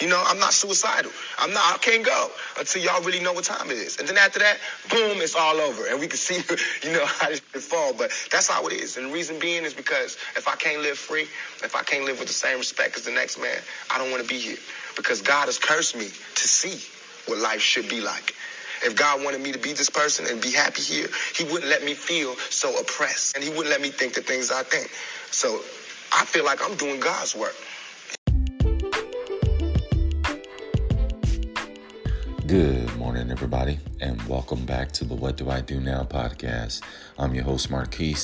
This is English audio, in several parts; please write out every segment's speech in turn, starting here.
You know, I'm not suicidal. I'm not, I can't go until y'all really know what time it is. And then after that, boom, it's all over. And we can see, you know, how can fall. But that's how it is. And the reason being is because if I can't live free, if I can't live with the same respect as the next man, I don't want to be here. Because God has cursed me to see what life should be like. If God wanted me to be this person and be happy here, He wouldn't let me feel so oppressed. And He wouldn't let me think the things I think. So I feel like I'm doing God's work. Good morning, everybody, and welcome back to the What Do I Do Now podcast. I'm your host, Marquis,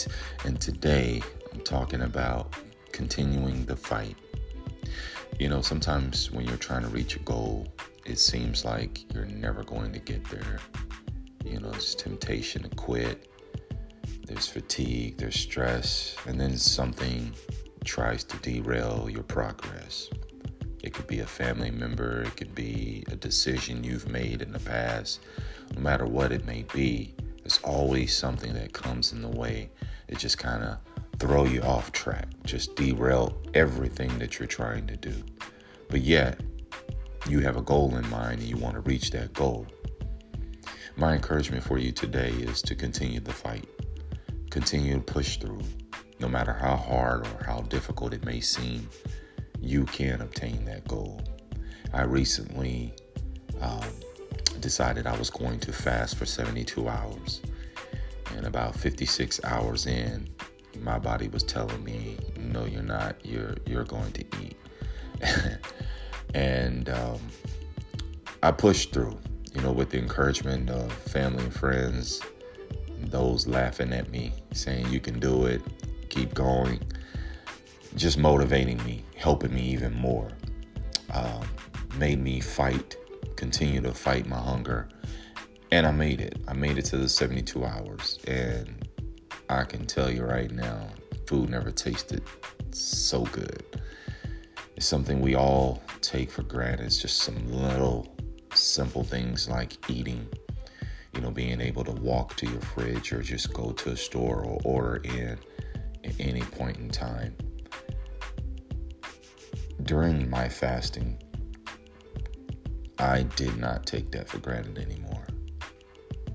and today I'm talking about continuing the fight. You know, sometimes when you're trying to reach a goal, it seems like you're never going to get there. You know, there's temptation to quit, there's fatigue, there's stress, and then something tries to derail your progress. It could be a family member, it could be a decision you've made in the past. No matter what it may be, there's always something that comes in the way that just kind of throw you off track, just derail everything that you're trying to do. But yet, you have a goal in mind and you want to reach that goal. My encouragement for you today is to continue the fight. Continue to push through. No matter how hard or how difficult it may seem, you can obtain that goal. I recently um, decided I was going to fast for 72 hours. And about 56 hours in, my body was telling me, "No, you're not. You're you're going to eat." and um, I pushed through, you know, with the encouragement of family and friends, those laughing at me, saying, You can do it, keep going, just motivating me, helping me even more, um, made me fight, continue to fight my hunger. And I made it. I made it to the 72 hours. And I can tell you right now, food never tasted so good. It's something we all take for granted. It's just some little simple things like eating, you know, being able to walk to your fridge or just go to a store or order in at any point in time. During my fasting, I did not take that for granted anymore.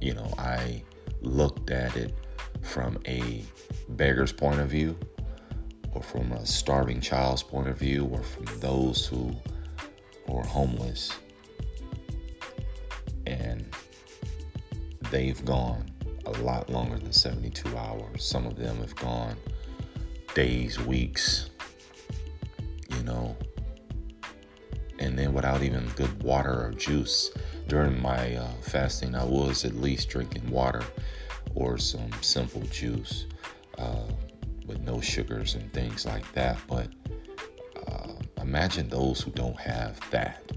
You know, I looked at it from a beggar's point of view or from a starving child's point of view or from those who are homeless and they've gone a lot longer than 72 hours some of them have gone days weeks you know and then without even good water or juice during my uh, fasting i was at least drinking water or some simple juice uh, with no sugars and things like that. But uh, imagine those who don't have that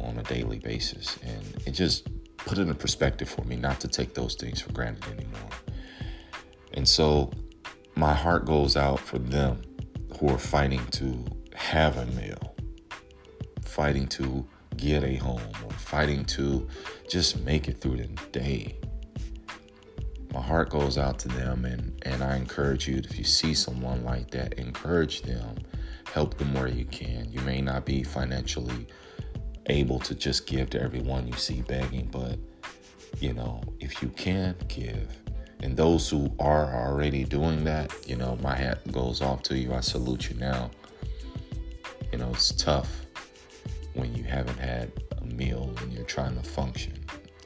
on a daily basis. And it just put it in perspective for me not to take those things for granted anymore. And so my heart goes out for them who are fighting to have a meal, fighting to get a home, or fighting to just make it through the day. My heart goes out to them and and I encourage you if you see someone like that encourage them. Help them where you can. You may not be financially able to just give to everyone you see begging but you know if you can give and those who are already doing that you know my hat goes off to you I salute you now you know it's tough when you haven't had a meal and you're trying to function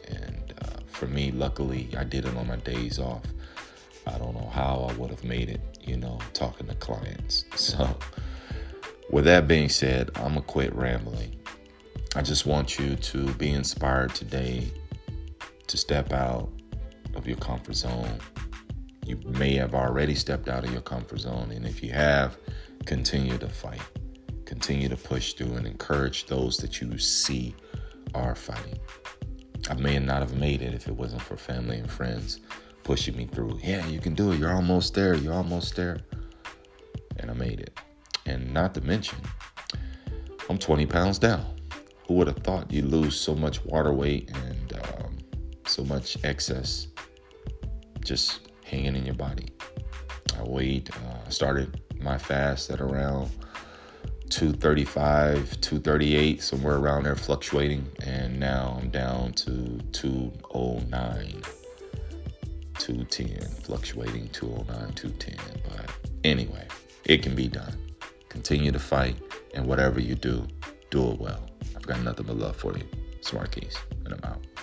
And uh, for me, luckily, I did it on my days off. I don't know how I would have made it, you know, talking to clients. So, with that being said, I'm going to quit rambling. I just want you to be inspired today to step out of your comfort zone. You may have already stepped out of your comfort zone, and if you have, continue to fight. Continue to push through and encourage those that you see are fighting. I may not have made it if it wasn't for family and friends pushing me through. Yeah, you can do it. You're almost there. You're almost there. And I made it. And not to mention, I'm 20 pounds down. Who would have thought you'd lose so much water weight and um, so much excess just hanging in your body? I weighed, uh, started my fast at around 235, 238, somewhere around there, fluctuating. And now I'm down to 209, 210, fluctuating 209, 210. But anyway, it can be done. Continue to fight, and whatever you do, do it well. I've got nothing but love for you. Smart Keys, and I'm out.